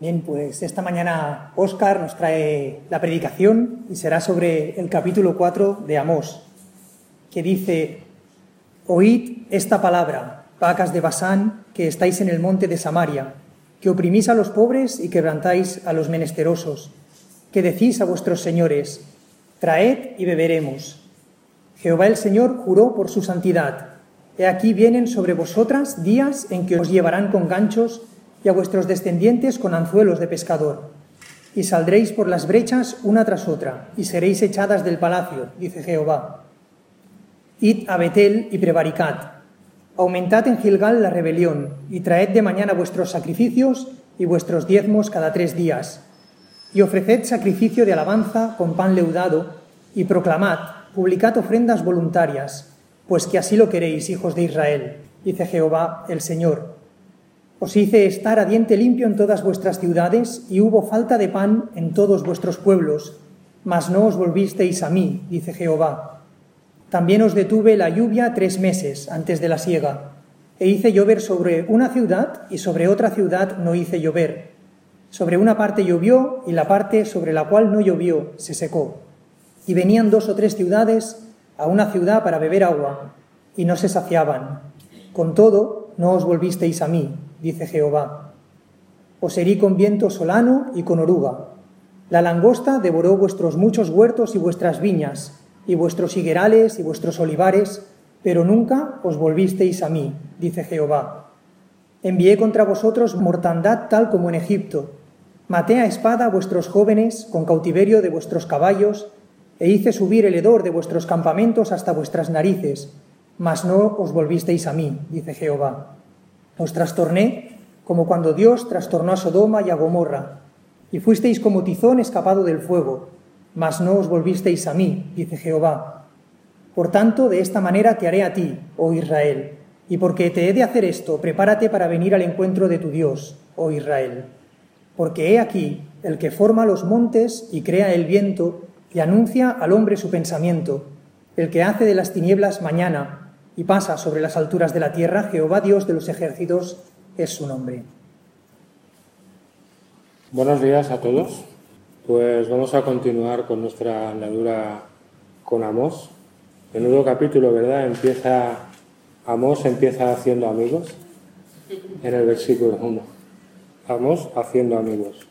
Bien, pues esta mañana Óscar nos trae la predicación y será sobre el capítulo 4 de Amós, que dice, Oíd esta palabra, vacas de Basán, que estáis en el monte de Samaria, que oprimís a los pobres y quebrantáis a los menesterosos, que decís a vuestros señores, traed y beberemos. Jehová el Señor juró por su santidad. He aquí vienen sobre vosotras días en que os llevarán con ganchos y a vuestros descendientes con anzuelos de pescador. Y saldréis por las brechas una tras otra, y seréis echadas del palacio, dice Jehová. Id a Betel y prevaricad. Aumentad en Gilgal la rebelión, y traed de mañana vuestros sacrificios y vuestros diezmos cada tres días. Y ofreced sacrificio de alabanza con pan leudado, y proclamad, publicad ofrendas voluntarias, pues que así lo queréis, hijos de Israel, dice Jehová el Señor os hice estar a diente limpio en todas vuestras ciudades, y hubo falta de pan en todos vuestros pueblos, mas no os volvisteis a mí, dice Jehová. También os detuve la lluvia tres meses antes de la siega, e hice llover sobre una ciudad y sobre otra ciudad no hice llover. Sobre una parte llovió y la parte sobre la cual no llovió se secó. Y venían dos o tres ciudades a una ciudad para beber agua, y no se saciaban. Con todo, no os volvisteis a mí, dice Jehová. Os herí con viento solano y con oruga. La langosta devoró vuestros muchos huertos y vuestras viñas, y vuestros higuerales y vuestros olivares, pero nunca os volvisteis a mí, dice Jehová. Envié contra vosotros mortandad tal como en Egipto. Maté a espada a vuestros jóvenes con cautiverio de vuestros caballos, e hice subir el hedor de vuestros campamentos hasta vuestras narices, mas no os volvisteis a mí, dice Jehová. Os trastorné como cuando Dios trastornó a Sodoma y a Gomorra, y fuisteis como tizón escapado del fuego, mas no os volvisteis a mí, dice Jehová. Por tanto, de esta manera te haré a ti, oh Israel, y porque te he de hacer esto, prepárate para venir al encuentro de tu Dios, oh Israel. Porque he aquí el que forma los montes y crea el viento y anuncia al hombre su pensamiento, el que hace de las tinieblas mañana y pasa sobre las alturas de la tierra, Jehová Dios de los ejércitos es su nombre. Buenos días a todos. Pues vamos a continuar con nuestra andadura con Amós. nuevo capítulo, ¿verdad? Empieza, Amós empieza haciendo amigos en el versículo 1. Amós haciendo amigos.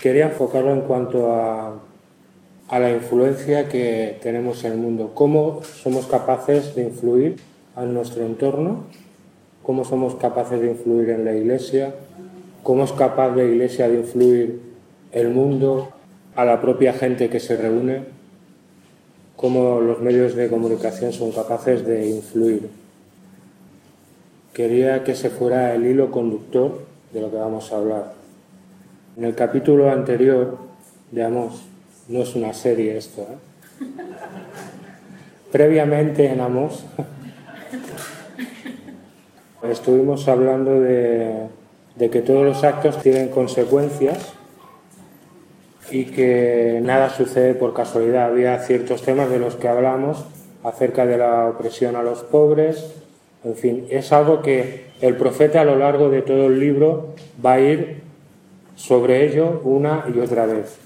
Quería enfocarlo en cuanto a a la influencia que tenemos en el mundo, cómo somos capaces de influir en nuestro entorno, cómo somos capaces de influir en la iglesia, cómo es capaz la iglesia de influir el mundo, a la propia gente que se reúne, cómo los medios de comunicación son capaces de influir. Quería que se fuera el hilo conductor de lo que vamos a hablar. En el capítulo anterior de no es una serie esto. ¿eh? Previamente en Amos estuvimos hablando de, de que todos los actos tienen consecuencias y que nada sucede por casualidad. Había ciertos temas de los que hablamos acerca de la opresión a los pobres, en fin, es algo que el profeta a lo largo de todo el libro va a ir sobre ello una y otra vez.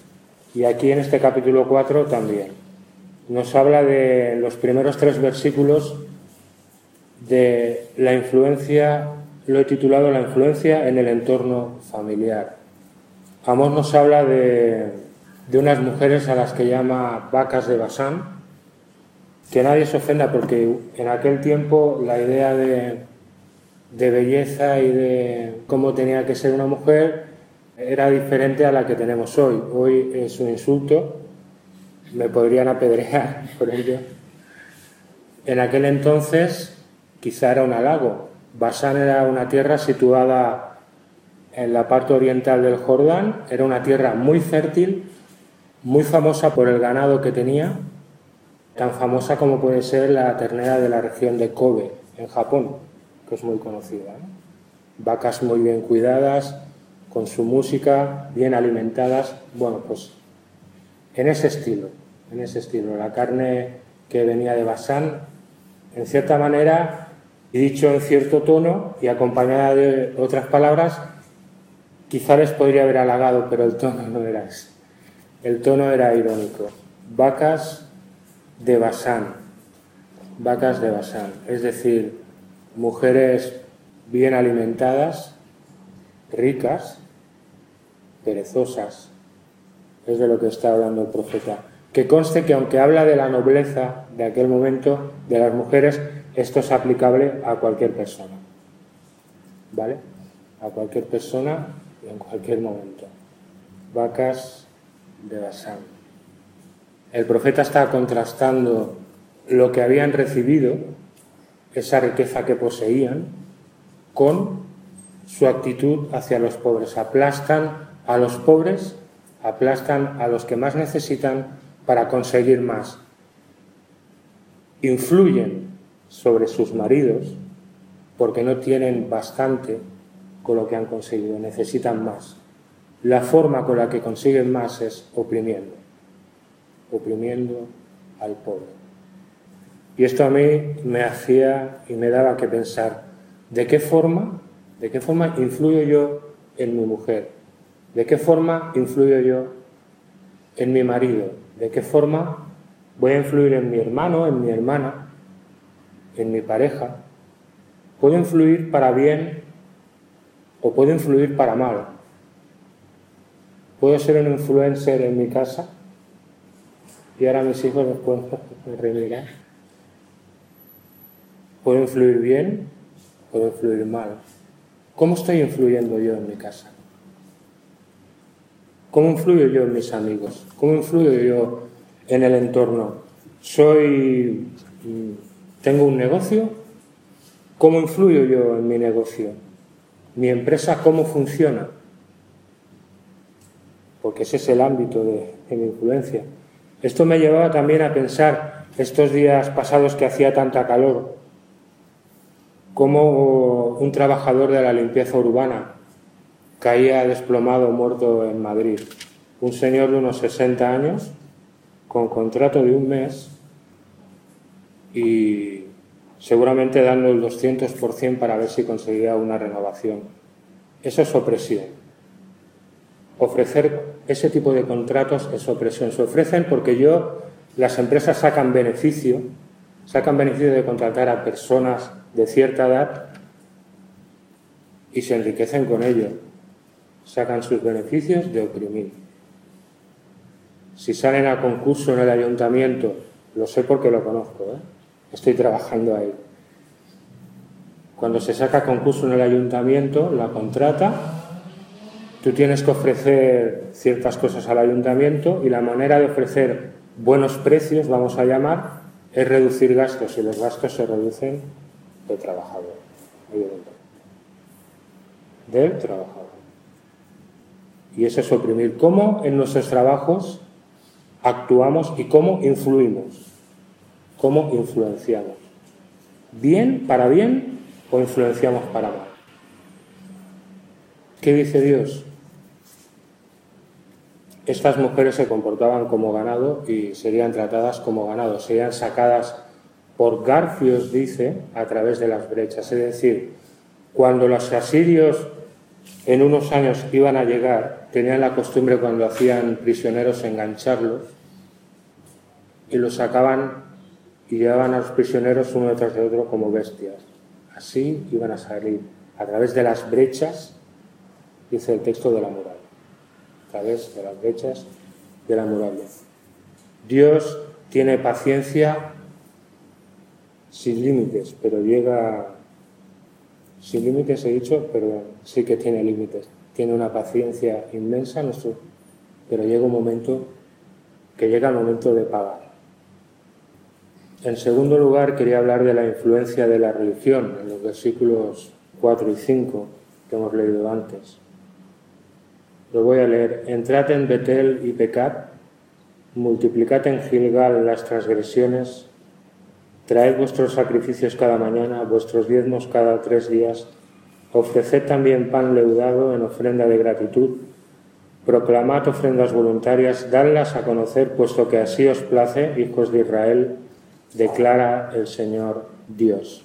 Y aquí en este capítulo 4 también. Nos habla de los primeros tres versículos de la influencia, lo he titulado La influencia en el entorno familiar. Amós nos habla de, de unas mujeres a las que llama vacas de Basán, que nadie se ofenda porque en aquel tiempo la idea de, de belleza y de cómo tenía que ser una mujer era diferente a la que tenemos hoy. Hoy es un insulto, me podrían apedrear por ello. En aquel entonces quizá era un halago. Basán era una tierra situada en la parte oriental del Jordán, era una tierra muy fértil, muy famosa por el ganado que tenía, tan famosa como puede ser la ternera de la región de Kobe, en Japón, que es muy conocida. Vacas muy bien cuidadas, con su música, bien alimentadas, bueno, pues en ese estilo, en ese estilo. La carne que venía de Basán, en cierta manera, y dicho en cierto tono y acompañada de otras palabras, Quizá les podría haber halagado, pero el tono no era ese. El tono era irónico. Vacas de Basán. Vacas de Basán. Es decir, mujeres bien alimentadas, ricas, perezosas. Es de lo que está hablando el profeta. Que conste que aunque habla de la nobleza de aquel momento de las mujeres, esto es aplicable a cualquier persona. ¿Vale? A cualquier persona en cualquier momento. Vacas de Basán. El profeta está contrastando lo que habían recibido, esa riqueza que poseían, con su actitud hacia los pobres. Aplastan a los pobres, aplastan a los que más necesitan para conseguir más. Influyen sobre sus maridos porque no tienen bastante con lo que han conseguido, necesitan más. La forma con la que consiguen más es oprimiendo, oprimiendo al pobre. Y esto a mí me hacía y me daba que pensar, ¿de qué forma, de qué forma influyo yo en mi mujer? ¿De qué forma influyo yo en mi marido? ¿De qué forma voy a influir en mi hermano, en mi hermana, en mi pareja? ¿Puedo influir para bien o puede influir para mal. Puedo ser un influencer en mi casa y ahora mis hijos después me remirán. Puedo influir bien, puedo influir mal. ¿Cómo estoy influyendo yo en mi casa? ¿Cómo influyo yo en mis amigos? ¿Cómo influyo yo en el entorno? ¿Soy tengo un negocio? ¿Cómo influyo yo en mi negocio? mi empresa cómo funciona, porque ese es el ámbito de, mi influencia. Esto me llevaba también a pensar estos días pasados que hacía tanta calor, como un trabajador de la limpieza urbana caía desplomado, muerto en Madrid. Un señor de unos 60 años, con contrato de un mes y seguramente dando el 200% para ver si conseguía una renovación. Eso es opresión. Ofrecer ese tipo de contratos es opresión. Se ofrecen porque yo, las empresas sacan beneficio, sacan beneficio de contratar a personas de cierta edad y se enriquecen con ello. Sacan sus beneficios de oprimir. Si salen a concurso en el ayuntamiento, lo sé porque lo conozco, ¿eh? Estoy trabajando ahí. Cuando se saca concurso en el ayuntamiento, la contrata, tú tienes que ofrecer ciertas cosas al ayuntamiento y la manera de ofrecer buenos precios, vamos a llamar, es reducir gastos y los gastos se reducen del trabajador, Del trabajador. Y eso es oprimir. ¿Cómo en nuestros trabajos actuamos y cómo influimos? cómo influenciamos. ¿Bien para bien o influenciamos para mal? ¿Qué dice Dios? Estas mujeres se comportaban como ganado y serían tratadas como ganado, serían sacadas por garfios, dice, a través de las brechas. Es decir, cuando los asirios en unos años iban a llegar, tenían la costumbre cuando hacían prisioneros engancharlos y los sacaban y llevaban a los prisioneros uno detrás de otro como bestias. Así iban a salir, a través de las brechas, dice el texto de la muralla, a través de las brechas de la muralla. Dios tiene paciencia sin límites, pero llega sin límites he dicho, pero sí que tiene límites. Tiene una paciencia inmensa, nuestro, pero llega un momento que llega el momento de pagar. En segundo lugar, quería hablar de la influencia de la religión en los versículos 4 y 5 que hemos leído antes. Lo voy a leer. Entrad en Betel y pecad, multiplicad en Gilgal las transgresiones, traed vuestros sacrificios cada mañana, vuestros diezmos cada tres días, ofreced también pan leudado en ofrenda de gratitud, proclamad ofrendas voluntarias, dadlas a conocer, puesto que así os place, hijos de Israel, declara el Señor Dios.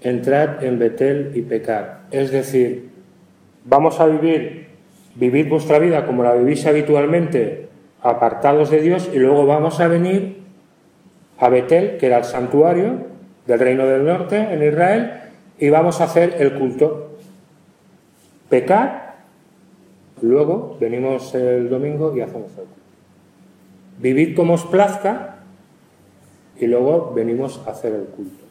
Entrad en Betel y pecad, es decir, vamos a vivir, vivir vuestra vida como la vivís habitualmente, apartados de Dios, y luego vamos a venir a Betel, que era el santuario del Reino del Norte en Israel, y vamos a hacer el culto. Pecar, luego venimos el domingo y hacemos el culto. Vivir como os plazca, y luego venimos a hacer el culto.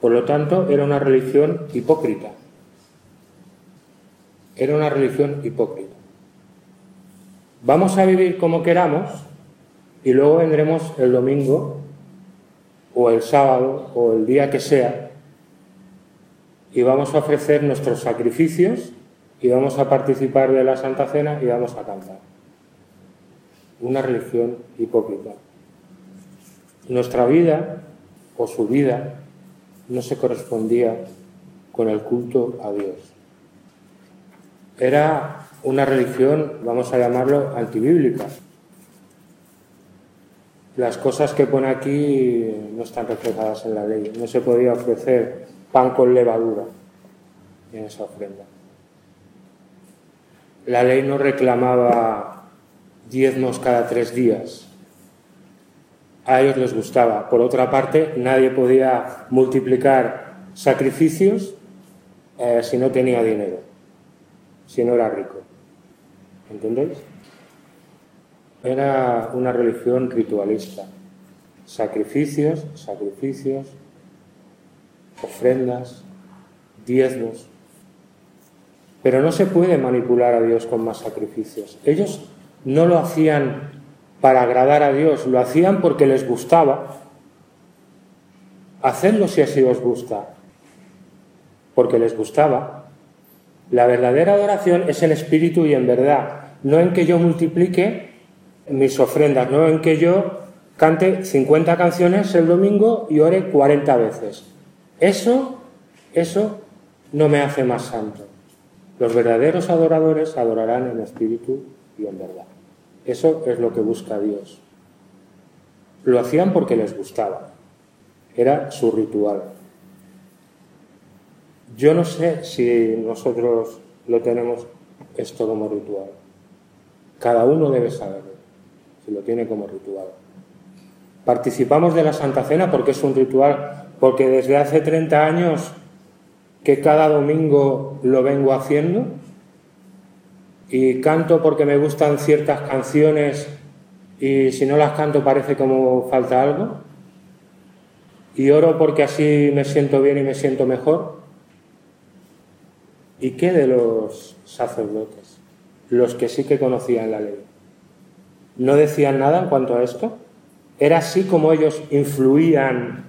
Por lo tanto, era una religión hipócrita. Era una religión hipócrita. Vamos a vivir como queramos y luego vendremos el domingo o el sábado o el día que sea y vamos a ofrecer nuestros sacrificios y vamos a participar de la Santa Cena y vamos a cantar. Una religión hipócrita. Nuestra vida o su vida no se correspondía con el culto a Dios. Era una religión, vamos a llamarlo, antibíblica. Las cosas que pone aquí no están reflejadas en la ley. No se podía ofrecer pan con levadura en esa ofrenda. La ley no reclamaba diezmos cada tres días a ellos les gustaba. Por otra parte, nadie podía multiplicar sacrificios eh, si no tenía dinero, si no era rico. ¿Entendéis? Era una religión ritualista. Sacrificios, sacrificios, ofrendas, diezmos. Pero no se puede manipular a Dios con más sacrificios. Ellos no lo hacían para agradar a Dios, lo hacían porque les gustaba. Hacedlo si así os gusta, porque les gustaba. La verdadera adoración es en espíritu y en verdad, no en que yo multiplique mis ofrendas, no en que yo cante 50 canciones el domingo y ore 40 veces. Eso, eso no me hace más santo. Los verdaderos adoradores adorarán en espíritu y en verdad. Eso es lo que busca Dios. Lo hacían porque les gustaba. Era su ritual. Yo no sé si nosotros lo tenemos esto como ritual. Cada uno debe saberlo, lo tiene como ritual. Participamos de la Santa Cena porque es un ritual, porque desde hace 30 años que cada domingo lo vengo haciendo y canto porque me gustan ciertas canciones y si no las canto parece como falta algo. Y oro porque así me siento bien y me siento mejor. ¿Y qué de los sacerdotes? Los que sí que conocían la ley. ¿No decían nada en cuanto a esto? ¿Era así como ellos influían,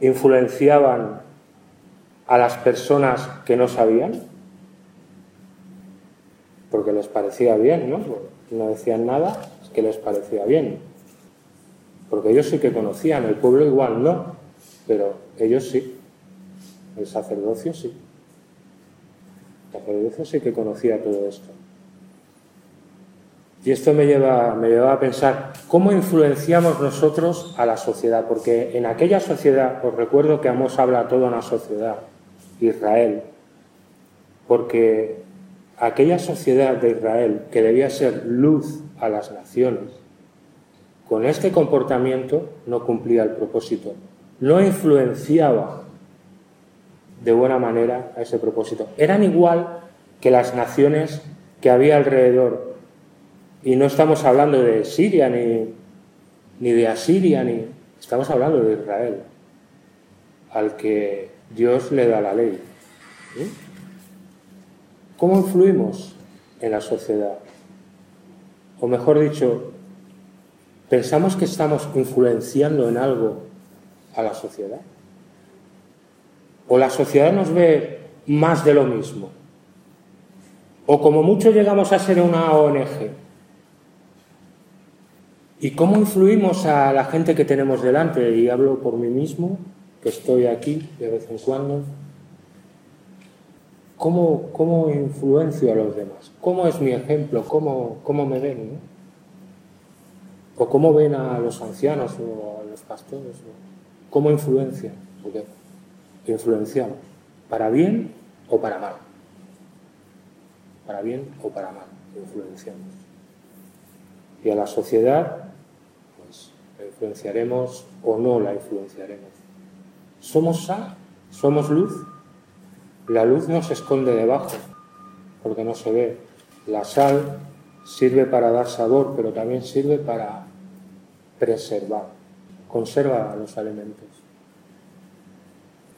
influenciaban a las personas que no sabían? porque les parecía bien, ¿no? No decían nada, es que les parecía bien. Porque ellos sí que conocían, el pueblo igual no, pero ellos sí. El sacerdocio sí. El sacerdocio sí que conocía todo esto. Y esto me lleva, a pensar cómo influenciamos nosotros a la sociedad, porque en aquella sociedad, os recuerdo que Amos habla a toda una sociedad, Israel, porque aquella sociedad de Israel que debía ser luz a las naciones, con este comportamiento no cumplía el propósito, no influenciaba de buena manera a ese propósito. Eran igual que las naciones que había alrededor. Y no estamos hablando de Siria ni, ni de Asiria, ni estamos hablando de Israel, al que Dios le da la ley. ¿Cómo influimos en la sociedad? O mejor dicho, ¿pensamos que estamos influenciando en algo a la sociedad? ¿O la sociedad nos ve más de lo mismo? ¿O como mucho llegamos a ser una ONG? ¿Y cómo influimos a la gente que tenemos delante? Y hablo por mí mismo, que estoy aquí de vez en cuando, ¿Cómo, ¿Cómo, influencio a los demás? ¿Cómo es mi ejemplo? ¿Cómo, cómo me ven? ¿O cómo ven a los ancianos o a los pastores? ¿Cómo influencian? Porque influenciamos, para bien o para mal. para bien o para mal, influenciamos. Y a la sociedad, influenciaremos o no la influenciaremos. ¿Somos sal? ¿Somos luz? La luz no se esconde debajo, porque no se ve. La sal sirve para dar sabor, pero también sirve para preservar, conserva los alimentos.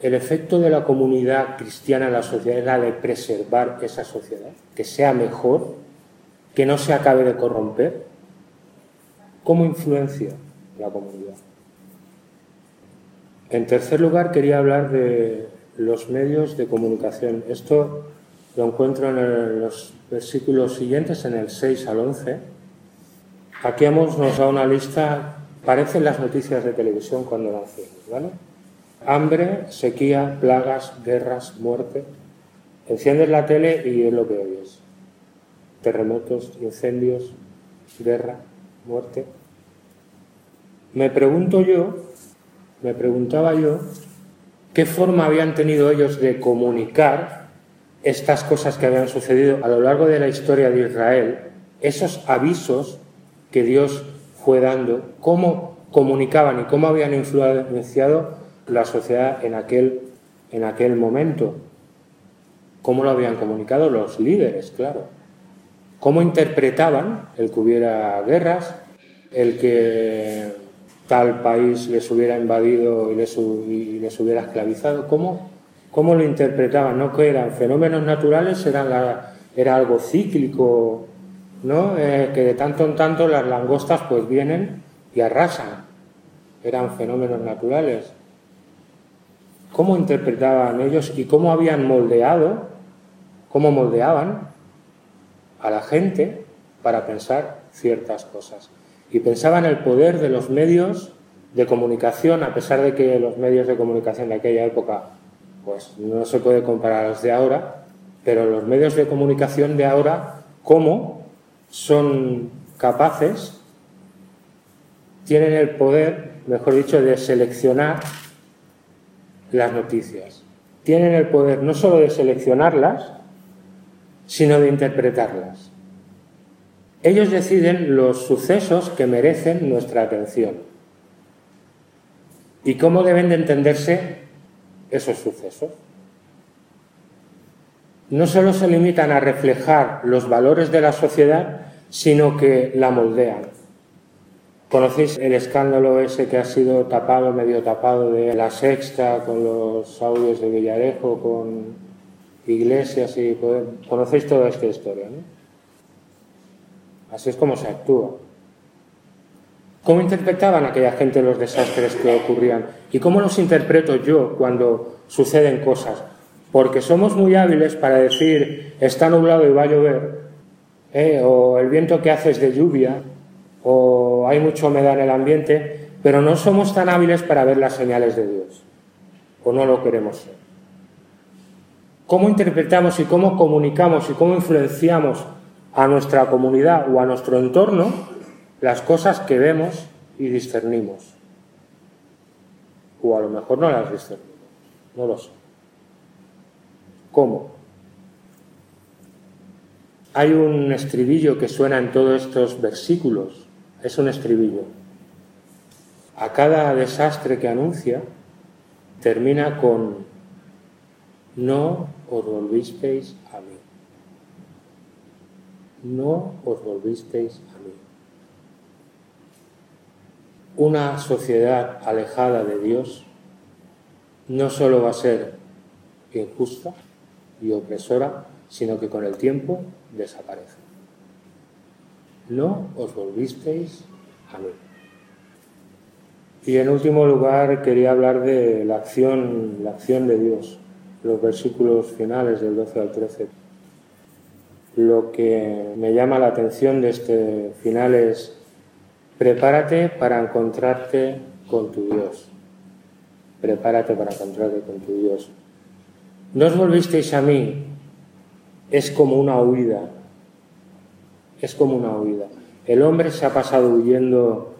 El efecto de la comunidad cristiana en la sociedad era de preservar esa sociedad, que sea mejor, que no se acabe de corromper. ¿Cómo influencia la comunidad? En tercer lugar, quería hablar de los medios de comunicación. Esto lo encuentro en los versículos siguientes, en el 6 al 11. Aquí hemos, nos da una lista, parecen las noticias de televisión cuando nacimos, ¿vale? Hambre, sequía, plagas, guerras, muerte. Enciendes la tele y es lo que oyes. Terremotos, incendios, guerra, muerte. Me pregunto yo, me preguntaba yo, qué forma habían tenido ellos de comunicar estas cosas que habían sucedido a lo largo de la historia de Israel, esos avisos que Dios fue dando, cómo comunicaban y cómo habían influenciado la sociedad en aquel, en aquel momento. ¿Cómo lo habían comunicado los líderes, claro? ¿Cómo interpretaban el que hubiera guerras, el que tal país les hubiera invadido y les, hubiera esclavizado? ¿Cómo, ¿Cómo lo interpretaban? ¿No que eran fenómenos naturales? ¿Eran ¿Era algo cíclico? ¿no? Eh, que de tanto en tanto las langostas pues vienen y arrasan. Eran fenómenos naturales cómo interpretaban ellos y cómo habían moldeado, cómo moldeaban a la gente para pensar ciertas cosas. Y pensaban el poder de los medios de comunicación, a pesar de que los medios de comunicación de aquella época pues no se puede comparar a los de ahora, pero los medios de comunicación de ahora, ¿cómo son capaces, tienen el poder, mejor dicho, de seleccionar las noticias. Tienen el poder no solo de seleccionarlas, sino de interpretarlas. Ellos deciden los sucesos que merecen nuestra atención y cómo deben de entenderse esos sucesos. No solo se limitan a reflejar los valores de la sociedad, sino que la moldean. ¿Conocéis el escándalo ese que ha sido tapado, medio tapado de la sexta, con los audios de Villarejo, con iglesias y... Conocéis toda esta historia, ¿no? Así es como se actúa. ¿Cómo interpretaban aquella gente los desastres que ocurrían? ¿Y cómo los interpreto yo cuando suceden cosas? Porque somos muy hábiles para decir, está nublado y va a llover, ¿eh? o el viento que hace es de lluvia, o hay mucha humedad en el ambiente, pero no somos tan hábiles para ver las señales de Dios, o no lo queremos ser. ¿Cómo interpretamos y cómo comunicamos y cómo influenciamos a nuestra comunidad o a nuestro entorno las cosas que vemos y discernimos? O a lo mejor no las discernimos, no lo sé. ¿Cómo? Hay un estribillo que suena en todos estos versículos es un estribillo. A cada desastre que anuncia termina con no os volvisteis a mí. No os volvisteis a mí. Una sociedad alejada de Dios no solo va a ser injusta y opresora, sino que con el tiempo desaparece no os volvisteis a mí. Y en último lugar quería hablar de la acción, la acción de Dios, los versículos finales del 12 al 13. Lo que me llama la atención de este final es prepárate para encontrarte con tu Dios. Prepárate para encontrarte con tu Dios. No os volvisteis a mí, es como una huida, es como una huida. El hombre se ha pasado huyendo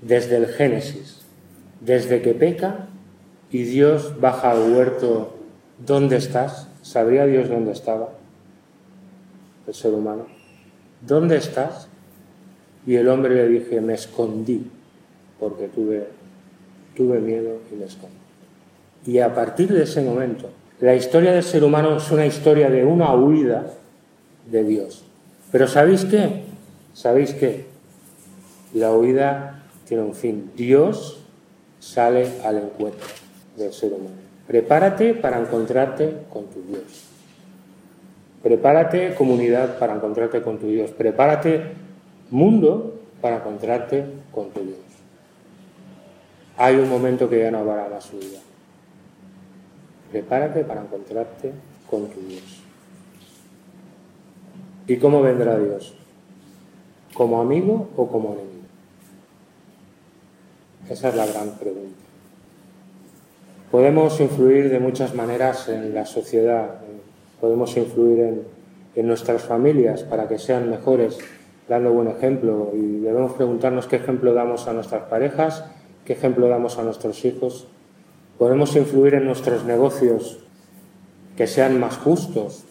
desde el Génesis, desde que peca y Dios baja al huerto. ¿Dónde estás? ¿Sabría Dios dónde estaba? El ser humano, ¿dónde estás? Y el hombre le dije, me escondí, porque tuve, tuve miedo y me escondí. Y a partir de ese momento, la historia del ser humano es una historia de una huida de Dios. Pero ¿sabéis qué? ¿Sabéis qué? La huida tiene un fin. Dios sale al encuentro del ser humano. Prepárate para encontrarte con tu Dios. Prepárate comunidad para encontrarte con tu Dios. Prepárate mundo para encontrarte con tu Dios. Hay un momento que ya no habrá más huida. Prepárate para encontrarte con tu Dios. ¿Y cómo vendrá Dios? ¿Como amigo o como enemigo? Esa es la gran pregunta. Podemos influir de muchas maneras en la sociedad, podemos influir en, nuestras familias para que sean mejores, dando buen ejemplo. Y debemos preguntarnos qué ejemplo damos a nuestras parejas, qué ejemplo damos a nuestros hijos. Podemos influir en nuestros negocios, que sean más justos,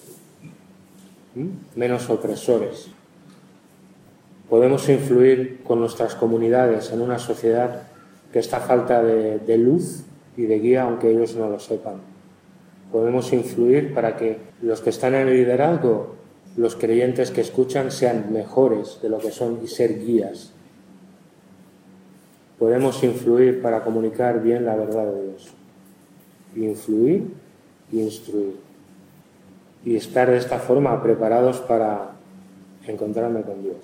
menos opresores. Podemos influir con nuestras comunidades en una sociedad que está falta de luz y de guía, aunque ellos no lo sepan. Podemos influir para que los que están en el liderazgo, los creyentes que escuchan, sean mejores de lo que son y ser guías. Podemos influir para comunicar bien la verdad de Dios. Influir y instruir. Y estar de esta forma preparados para encontrarme con Dios.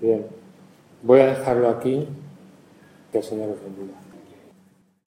Bien, voy a dejarlo aquí. Que el Señor os bendiga.